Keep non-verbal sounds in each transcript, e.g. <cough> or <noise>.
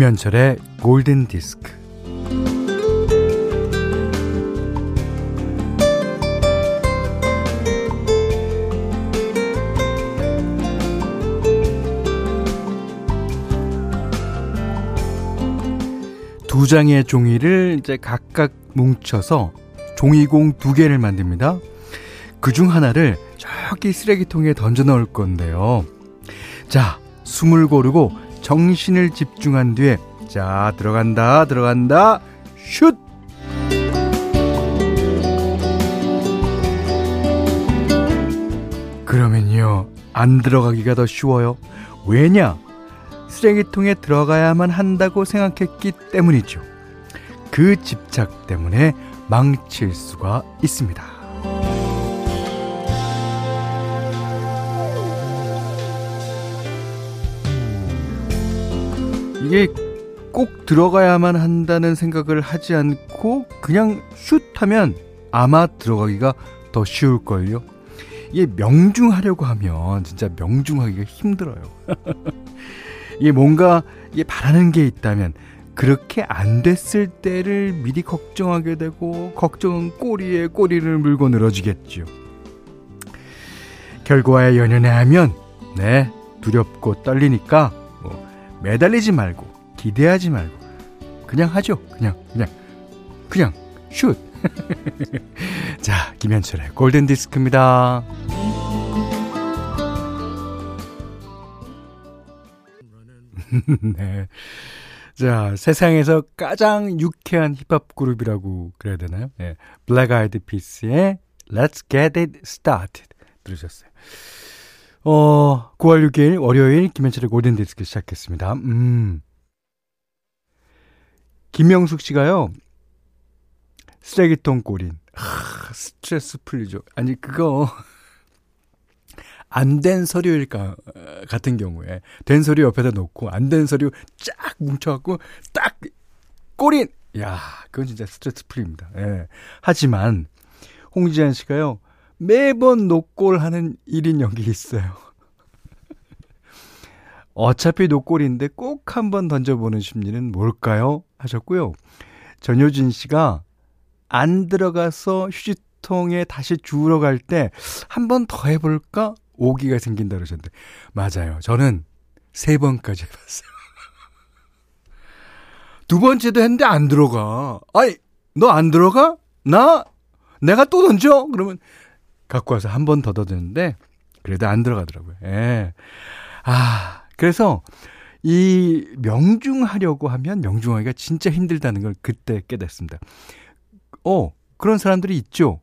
김현철의 골든 디스크. 두 장의 종이를 이제 각각 뭉쳐서 종이공 두 개를 만듭니다. 그 중 하나를 저기 쓰레기통에 던져 넣을 건데요. 자, 숨을 고르고 정신을 집중한 뒤에 자, 들어간다, 들어간다, 슛! 그러면요, 안 들어가기가 더 쉬워요. 왜냐? 쓰레기통에 들어가야만 한다고 생각했기 때문이죠. 그 집착 때문에 망칠 수가 있습니다. 이게 꼭 들어가야만 한다는 생각을 하지 않고 그냥 슛 하면 아마 들어가기가 더 쉬울걸요. 이게 명중하려고 하면 진짜 명중하기가 힘들어요. <laughs> 이게 뭔가 이게 바라는 게 있다면 그렇게 안 됐을 때를 미리 걱정하게 되고 걱정은 꼬리에 꼬리를 물고 늘어지겠죠. 결과에 연연해 하면 네 두렵고 떨리니까 뭐 매달리지 말고 기대하지 말고 그냥 하죠. 그냥 그냥 그냥 슛. <laughs> 자 김현철의 골든 디스크입니다. <laughs> 네. 자, 세상에서 가장 유쾌한 힙합 그룹이라고 그래야 되나요? 네. 블랙 아이드 피스의 Let's Get It Started 들으셨어요. 어, 9월 6일 월요일 김현철의 골든 디스크 시작했습니다. 음. 김영숙 씨가요. 쓰레기통 꼬린. 하, 스트레스 풀리죠. 아니 그거 안 된 서류 가 같은 경우에 된 서류 옆에다 놓고 안 된 서류 쫙 뭉쳐 갖고 딱 꼬린 야 그건 진짜 스트레스 풀입니다. 예. 하지만 홍지한 씨가요 매번 노골하는 일인 여기 있어요. <laughs> 어차피 노골인데 꼭 한번 던져보는 심리는 뭘까요? 하셨고요. 전효진 씨가 안 들어가서 휴지통에 다시 주우러 갈 때 한 번 더 해볼까? 오기가 생긴다 그러셨는데 맞아요. 저는 세 번까지 해봤어요. <laughs> 두 번째도 했는데 안 들어가. 아이 너 안 들어가? 나 내가 또 던져? 그러면 갖고 와서 한 번더 던졌는데 그래도 안 들어가더라고요. 예. 아 그래서 이 명중하려고 하면 명중하기가 진짜 힘들다는 걸 그때 깨닫습니다. 어 그런 사람들이 있죠.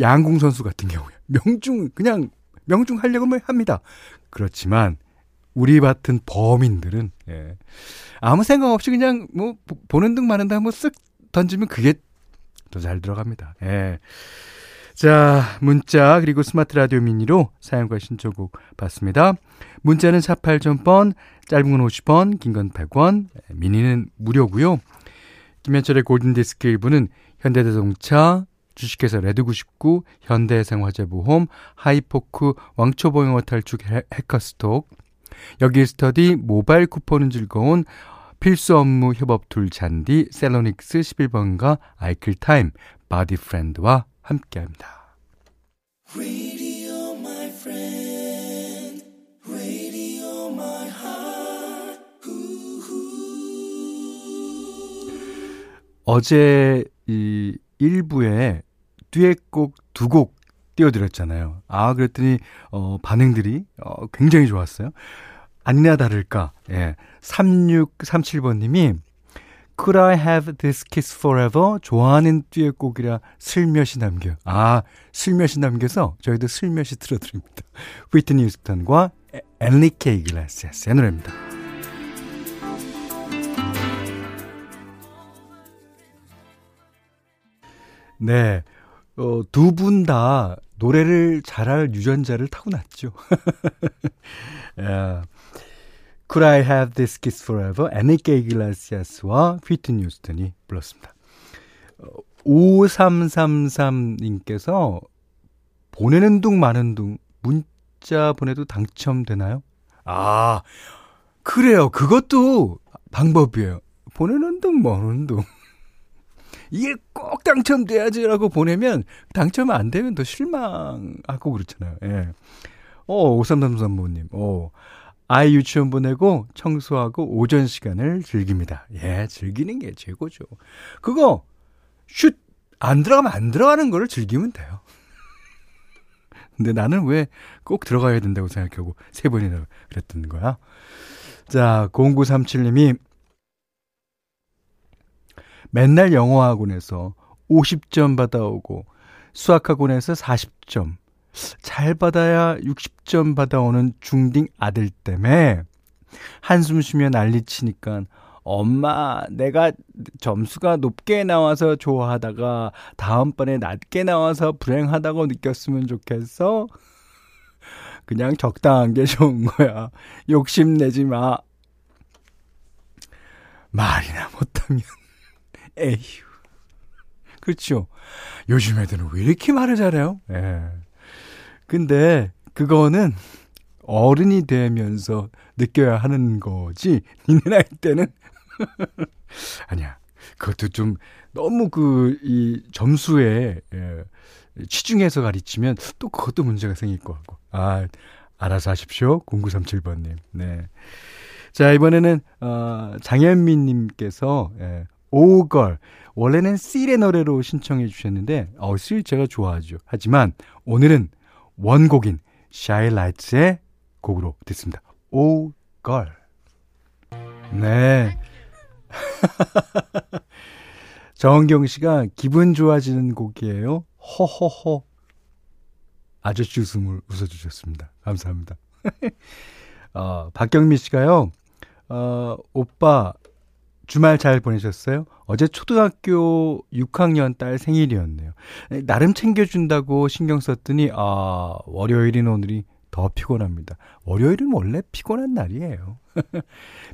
양궁 선수 같은 경우에 명중 그냥 명중 하려고 합니다. 그렇지만 우리 같은 범인들은 예. 아무 생각 없이 그냥 뭐 보는 등 마는 등 한번 쓱 던지면 그게 더 잘 들어갑니다. 예. 자, 문자 그리고 스마트 라디오 미니로 사용과 신청곡 받습니다. 문자는 48,000번, 짧은 건 50원, 긴 건 100원, 미니는 무료고요. 김현철의 골든디스크 1부는 현대자동차, 주식회사 레드99, 현대생활재보험, 하이포크, 왕초보영어 탈축 해커스톡, 여기 스터디, 모바일 쿠폰은 즐거운 필수 업무 협업 툴 잔디, 셀로닉스 11번가, 아이클타임, 바디프렌드와 함께합니다. 어제 이 1부에 듀엣곡 두곡 띄워드렸잖아요. 아, 그랬더니, 어, 반응들이, 어, 굉장히 좋았어요. 아니나 다를까, 예. 3637번님이, Could I have this kiss forever? 좋아하는 듀엣곡이라 슬며시 남겨. 아, 슬며시 남겨서 저희도 슬며시 틀어드립니다. 휘트니 유스턴과 앤리 케 이 글라시아스의 노래입니다. 네. 어, 두 분 다 노래를 잘할 유전자를 타고났죠. <laughs> 야. Could I Have This Kiss Forever? 애니케 이글라시아스와 휘트니 유스턴이 불렀습니다. 5333님께서 보내는 둥 마는 둥 문자 보내도 당첨되나요? 아, 그래요. 그것도 방법이에요. 보내는 둥, 머는 둥. <laughs> 이게 꼭 당첨돼야지라고 보내면 당첨 안 되면 더 실망하고 그렇잖아요. 예. 어, 5333모님. 어. 아이 유치원 보내고 청소하고 오전 시간을 즐깁니다. 예, 즐기는 게 최고죠. 그거 슛 안 들어가면 안 들어가는 거를 즐기면 돼요. <laughs> 근데 나는 왜 꼭 들어가야 된다고 생각하고 세 번이나 그랬던 거야. 자, 0937님이 맨날 영어 학원에서 50점 받아오고 수학 학원에서 40점 잘 받아야 60점 받아오는 중딩 아들 때문에 한숨 쉬며 난리치니까 엄마 내가 점수가 높게 나와서 좋아하다가 다음번에 낮게 나와서 불행하다고 느꼈으면 좋겠어 그냥 적당한 게 좋은 거야 욕심내지 마 말이나 못하면 에휴. 그렇죠. 요즘 애들은 왜 이렇게 말을 잘해요? 예. 근데 그거는 어른이 되면서 느껴야 하는 거지. <laughs> 니네 나이 때는 <laughs> 아니야. 그것도 좀 너무 그 이 점수에 예, 치중해서 가르치면 또 그것도 문제가 생길 것 같고. 아, 알아서 하십시오. 0937번 님. 네. 자, 이번에는, 어, 장현민 님께서, 예, 오걸. 원래는 씰의 노래로 신청해 주셨는데, 어, 씰 제가 좋아하죠. 하지만 오늘은 원곡인 샤일라이트의 곡으로 듣습니다. 오 걸. 네. <laughs> 정은경 씨가 기분 좋아지는 곡이에요. 허허허. 아저씨 웃음을 웃어주셨습니다. 감사합니다. <laughs> 어, 박경미 씨가요, 어, 오빠, 주말 잘 보내셨어요? 어제 초등학교 6학년 딸 생일이었네요. 나름 챙겨준다고 신경 썼더니, 아, 월요일인 오늘이 더 피곤합니다. 월요일은 원래 피곤한 날이에요. <laughs>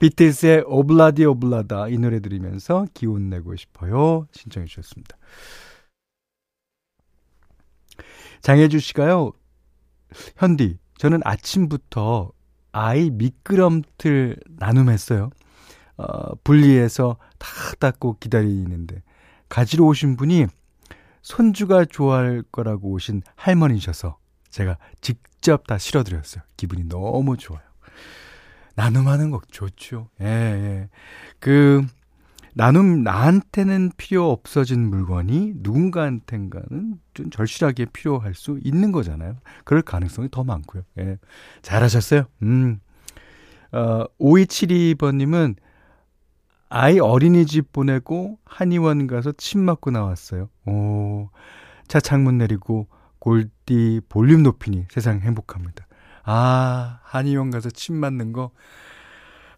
비틀스의 오블라디 오블라다 이 노래 들으면서 기운 내고 싶어요. 신청해 주셨습니다. 장혜주 씨가요, 현디, 저는 아침부터 아이 미끄럼틀 나눔했어요. 어, 분리해서 다 닦고 기다리는데 가지러 오신 분이 손주가 좋아할 거라고 오신 할머니셔서 제가 직접 다 실어드렸어요. 기분이 너무 좋아요. 나눔하는 거 좋죠. 예, 예. 그, 나눔, 나한테는 필요 없어진 물건이 누군가한텐가는 좀 절실하게 필요할 수 있는 거잖아요. 그럴 가능성이 더 많고요. 예. 잘하셨어요. 음. 어, 5272번님은 아이 어린이집 보내고 한의원 가서 침 맞고 나왔어요. 오, 차 창문 내리고 골디 볼륨 높이니 세상 행복합니다. 아, 한의원 가서 침 맞는 거.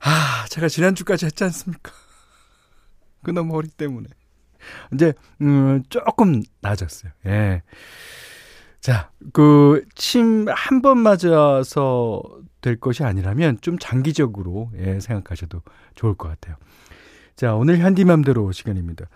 아, 제가 지난주까지 했지 않습니까? <laughs> 그놈 머리 때문에. 이제, 음, 조금 나아졌어요. 예. 자, 그, 침 한 번 맞아서 될 것이 아니라면 좀 장기적으로, 예, 생각하셔도 좋을 것 같아요. 자, 오늘 현디맘대로 시간입니다.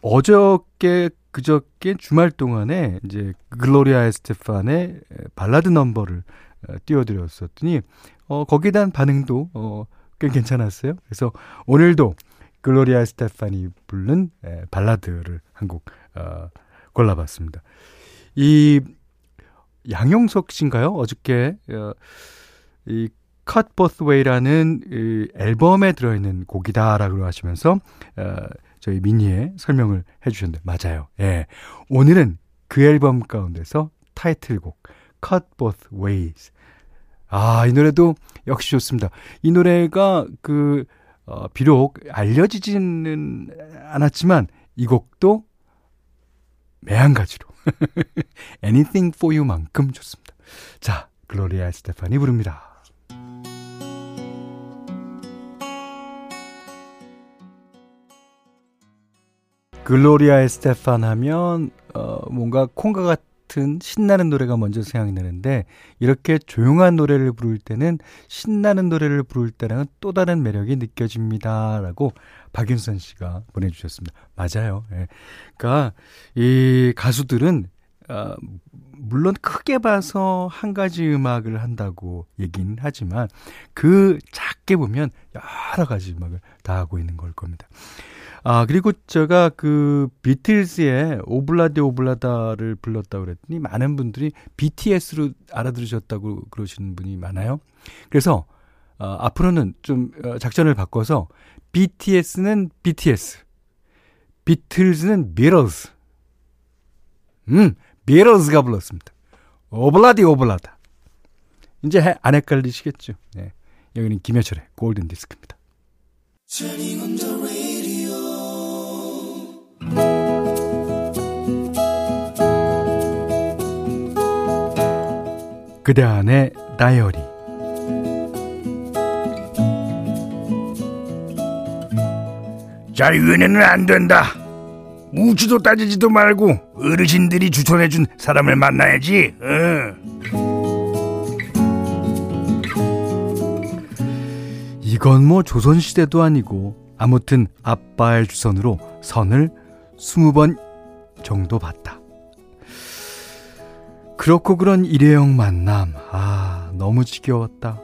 어저께 그저께 주말 동안에 이제 글로리아 에스테판의 발라드 넘버를 어, 띄워드렸었더니 어 거기에 대한 반응도 어 꽤 괜찮았어요. 그래서 오늘도 글로리아 에스테판이 부른 에, 발라드를 한곡 어, 골라봤습니다. 이 양용석 씨인가요? 어저께 어, 이 Cut Both Way라는 이 앨범에 들어있는 곡이다라고 하시면서 어, 저희 미니에 설명을 해주셨는데 맞아요. 예, 오늘은 그 앨범 가운데서 타이틀곡 Cut Both Ways. 아, 이 노래도 역시 좋습니다. 이 노래가 그 어, 비록 알려지지는 않았지만 이 곡도 매한가지로 <laughs> Anything for You만큼 좋습니다. 자, 글로리아 스테파니 부릅니다. 글로리아 에스테판 하면 어 뭔가 콩과 같은 신나는 노래가 먼저 생각이 나는데 이렇게 조용한 노래를 부를 때는 신나는 노래를 부를 때랑은 또 다른 매력이 느껴집니다라고 박윤선 씨가 보내주셨습니다. 맞아요. 예. 그러니까 이 가수들은 어, 물론 크게 봐서 한 가지 음악을 한다고 얘기는 하지만 그 작, 작게 보면 여러 가지 음악을 다 하고 있는 걸 겁니다. 아, 그리고 제가 그 비틀즈의 오블라디 오블라다를 불렀다고 그랬더니 많은 분들이 BTS로 알아들으셨다고 그러시는 분이 많아요. 그래서 어, 앞으로는 좀 어, 작전을 바꿔서 BTS는 BTS, 비틀즈는 비틀즈. 음, 비틀즈가 불렀습니다. 오블라디 오블라다. 이제 안 헷갈리시겠죠. 네. 여기는 김여철의 골든 디스크입니다. 그대 안의 다이어리 자유연애는 안 된다. 묻지도 따지지도 말고 어르신들이 추천해준 사람을 만나야지. 어. 이건 뭐 조선시대도 아니고 아무튼 아빠의 주선으로 선을 스무 번 정도 봤다. 그렇고 그런 일회용 만남, 아, 너무 지겨웠다.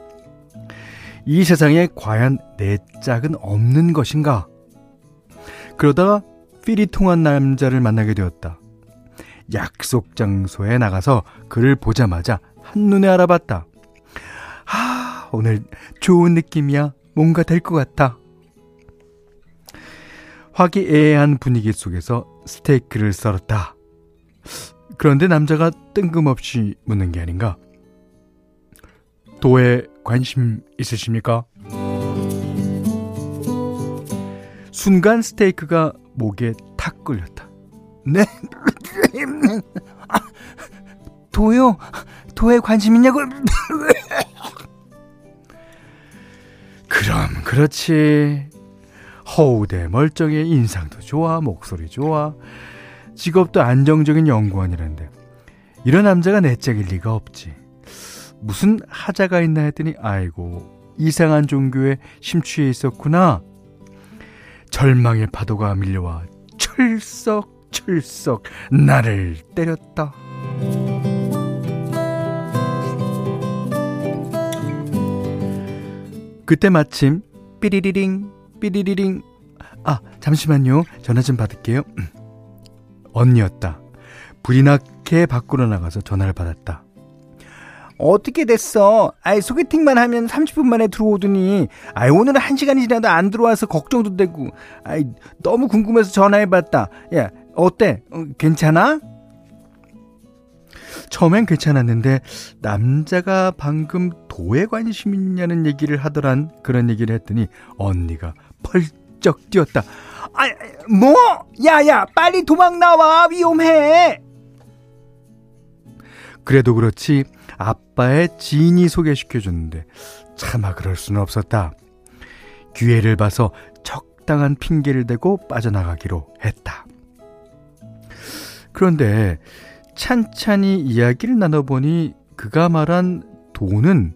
이 세상에 과연 내 짝은 없는 것인가? 그러다가 필이 통한 남자를 만나게 되었다. 약속 장소에 나가서 그를 보자마자 한눈에 알아봤다. 아, 오늘 좋은 느낌이야. 뭔가 될 것 같아. 화기애애한 분위기 속에서 스테이크를 썰었다. 그런데 남자가 뜬금없이 묻는 게 아닌가? 도에 관심 있으십니까? 순간 스테이크가 목에 탁 끌렸다. 네? 아, <laughs> 도요? 도에 관심 있냐고? <laughs> 그럼 그렇지. 허우대 멀쩡해 인상도 좋아 목소리 좋아 직업도 안정적인 연구원이란데 이런 남자가 내 짝일 리가 없지. 무슨 하자가 있나 했더니 아이고 이상한 종교에 심취해 있었구나. 절망의 파도가 밀려와 철썩 철썩 나를 때렸다. 그때 마침 삐리리링 삐리리링 아 잠시만요 전화 좀 받을게요 언니였다 불이 나게 밖으로 나가서 전화를 받았다 어떻게 됐어? 아이 소개팅만 하면 30분 만에 들어오더니 아이 오늘은 1시간이 지나도 안 들어와서 걱정도 되고 아이 너무 궁금해서 전화해 봤다 야 어때? 어, 괜찮아? 처음엔 괜찮았는데 남자가 방금 도에 관심 있냐는 얘기를 하더란 그런 얘기를 했더니 언니가 펄쩍 뛰었다. 아, 뭐? 야야, 빨리 도망 나와. 위험해. 그래도 그렇지 아빠의 지인이 소개시켜 줬는데 차마 그럴 수는 없었다. 기회를 봐서 적당한 핑계를 대고 빠져나가기로 했다. 그런데 찬찬히 이야기를 나눠보니 그가 말한 도는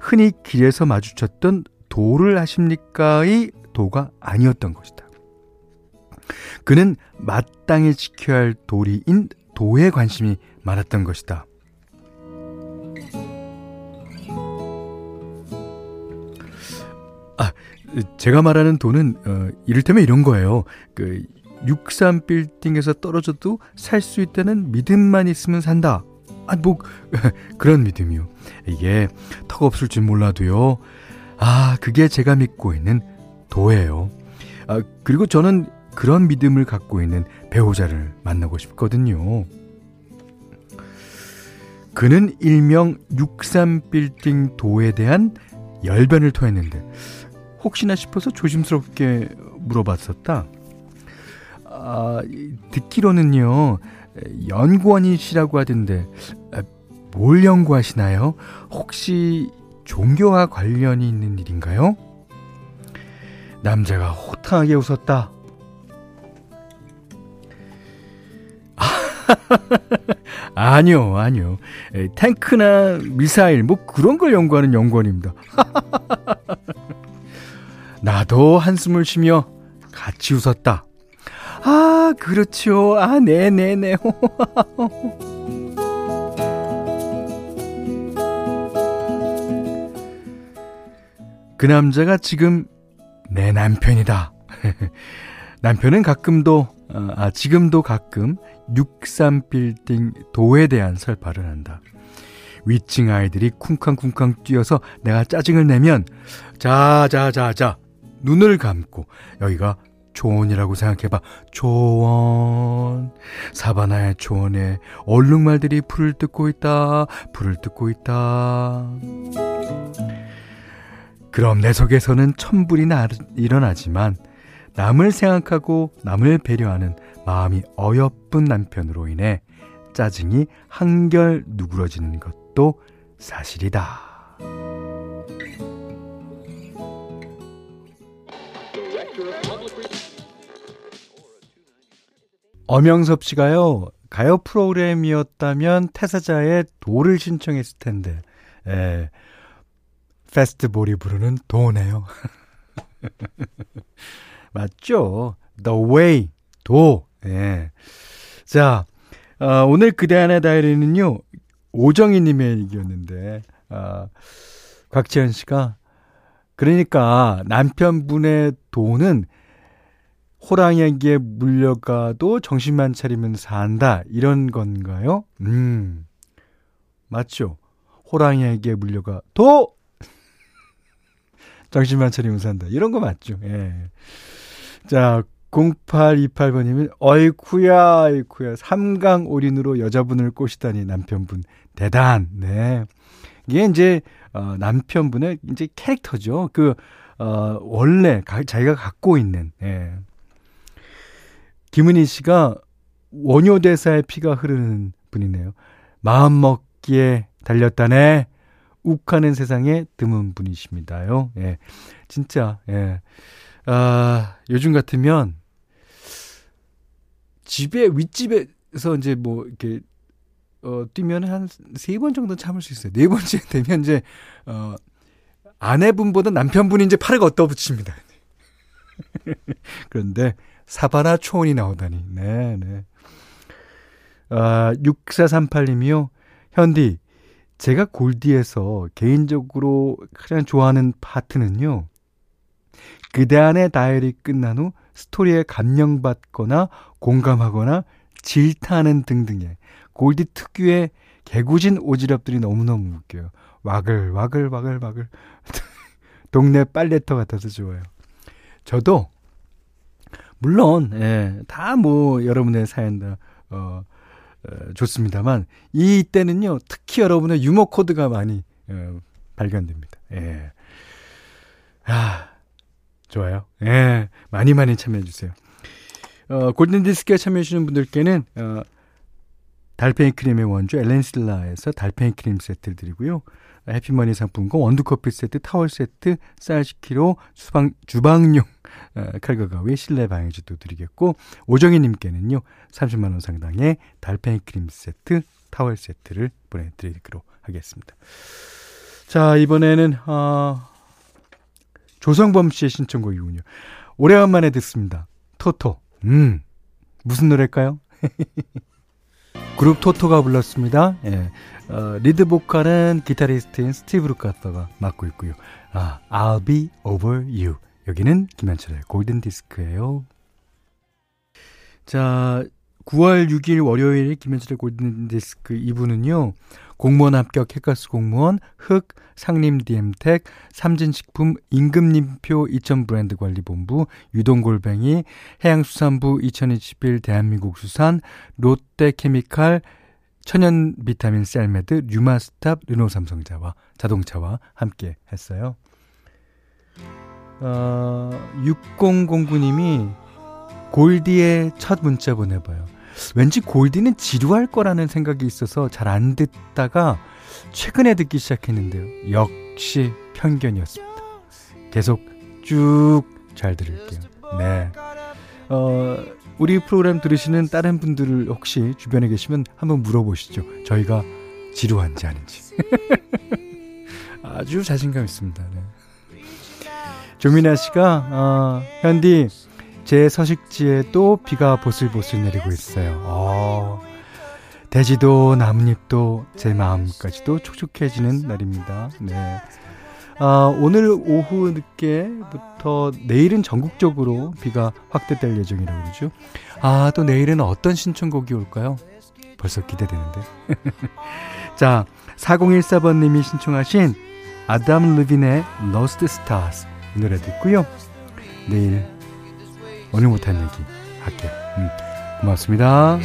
흔히 길에서 마주쳤던 도를 하십니까의 도가 아니었던 것이다. 그는 마땅히 지켜야 할 도리인 도에 관심이 많았던 것이다. 아, 제가 말하는 도는 어, 이를테면 이런 거예요. 그 63 빌딩에서 떨어져도 살 수 있다는 믿음만 있으면 산다. 아, 뭐, <laughs> 그런 믿음이요. 이게 턱 없을 줄 몰라도요. 아, 그게 제가 믿고 있는 도예요. 아, 그리고 저는 그런 믿음을 갖고 있는 배우자를 만나고 싶거든요. 그는 일명 63빌딩 도에 대한 열변을 토했는데, 혹시나 싶어서 조심스럽게 물어봤었다. 아, 듣기로는요, 연구원이시라고 하던데, 아, 뭘 연구하시나요? 혹시 종교와 관련이 있는 일인가요? 남자가 호탕하게 웃었다. <laughs> 아니요, 아니요. 탱크나 미사일, 뭐 그런 걸 연구하는 연구원입니다. <laughs> 나도 한숨을 쉬며 같이 웃었다. 아, 그렇죠. 아, 네네네. <laughs> 그 남자가 지금 내 남편이다. 남편은 가끔도, 어, 아, 지금도 가끔 63빌딩 도에 대한 설파를 한다. 위층 아이들이 쿵쾅쿵쾅 뛰어서 내가 짜증을 내면, 자, 자, 자, 자, 눈을 감고, 여기가 초원이라고 생각해봐. 초원. 사바나의 초원에 얼룩말들이 풀을 뜯고 있다. 풀을 뜯고 있다. 그럼 내 속에서는 천불이 나, 일어나지만 남을 생각하고 남을 배려하는 마음이 어여쁜 남편으로 인해 짜증이 한결 누그러지는 것도 사실이다. 엄영섭 씨가요, 가요 프로그램이었다면 태사자의 도를 신청했을 텐데, 예, 페스트볼이 부르는 도네요. <laughs> 맞죠? The Way, 도. 예. 자, 어, 오늘 그대 안의 다이리는요, 오정희님의 얘기였는데, 어, 곽지현 씨가, 그러니까 남편분의 도는 호랑이에게 물려가도 정신만 차리면 산다. 이런 건가요? 음. 맞죠? 호랑이에게 물려가 도! <laughs> 정신만 차리면 산다. 이런 거 맞죠? 예. 자, 0828번님은, 어이쿠야, 어이쿠야. 삼강 올인으로 여자분을 꼬시다니, 남편분. 대단. 네. 이게 이제, 어, 남편분의 이제 캐릭터죠. 그, 어, 원래 가, 자기가 갖고 있는, 예. 김은희 씨가 원효 대사의 피가 흐르는 분이네요. 마음 먹기에 달렸다네. 욱하는 세상에 드문 분이십니다요. 예. 진짜, 예. 아, 요즘 같으면 집에, 윗집에서 이제 뭐, 이렇게, 어, 뛰면 한 세 번 정도 참을 수 있어요. 네 번째 <laughs> 되면 이제, 어, 아내분보다 남편분이 이제 팔을 걷다 붙입니다. <laughs> 그런데 사바나 초원이 나오다니. 네, 네. 아, 6438님이요. 현디, 제가 골디에서 개인적으로 가장 좋아하는 파트는요. 그대 안의 다이어리 끝난 후 스토리에 감명받거나 공감하거나 질타하는 등등의 골디 특유의 개구진 오지랖들이 너무너무 웃겨요. 와글, 와글, 와글, 와글. <laughs> 동네 빨래터 같아서 좋아요. 저도 물론 예, 다 뭐 여러분의 사연들 어, 어, 좋습니다만 이때는요 특히 여러분의 유머 코드가 많이 어, 발견됩니다. 예. 아 좋아요. 예, 많이 많이 참여해 주세요. 어, 골든 디스크에 참여해 주시는 분들께는 어, 달팽이 크림의 원조 엘렌실라에서 달팽이 크림 세트를 드리고요. 해피머니 상품권 원두커피 세트, 타월 세트, 쌀 10kg, 수방, 주방용 어, 칼과 가위, 실내 방향제도 드리겠고 오정희님께는요 30만 원 상당의 달팽이 크림 세트, 타월 세트를 보내드리도록 하겠습니다. 자 이번에는 어, 조성범 씨의 신청곡이군요. 오래간만에 듣습니다. 토토. 음 무슨 노래일까요? <laughs> 그룹 토토가 불렀습니다. 예. 어, 리드 보컬은 기타리스트인 스티브 루카터가 맡고 있고요. 아, I'll be over you. 여기는 김현철의 골든 디스크예요. 자, 9월 6일 월요일 김현철의 골든 디스크 2부는요. 공무원 합격 해커스 공무원, 흑, 상림 디엠텍, 삼진식품, 임금님표 2000 브랜드 관리본부, 유동골뱅이, 해양수산부 2021 대한민국 수산, 롯데케미칼, 천연 비타민 셀메드, 뉴마스탑, 르노삼성자와 자동차와 함께 했어요. 어, 6009님이 골디의 첫 문자 보내봐요. 왠지 골디는 지루할 거라는 생각이 있어서 잘 안 듣다가 최근에 듣기 시작했는데요. 역시 편견이었습니다. 계속 쭉 잘 들을게요. 네. 어, 우리 프로그램 들으시는 다른 분들을 혹시 주변에 계시면 한번 물어보시죠. 저희가 지루한지 아닌지. <laughs> 아주 자신감 있습니다. 네. 조민아 씨가, 어, 현디, 제 서식지에도 비가 보슬보슬 내리고 있어요. 어, 대지도 나뭇잎도 제 마음까지도 촉촉해지는 날입니다. 네. 아, 오늘 오후 늦게부터 내일은 전국적으로 비가 확대될 예정이라고 그러죠. 아, 또 내일은 어떤 신청곡이 올까요? 벌써 기대되는데. <laughs> 자, 4014번님이 신청하신 아담 루빈의 Lost Stars 이 노래 듣고요. 내일 오늘 못한 얘기 할게요. 음, 고맙습니다.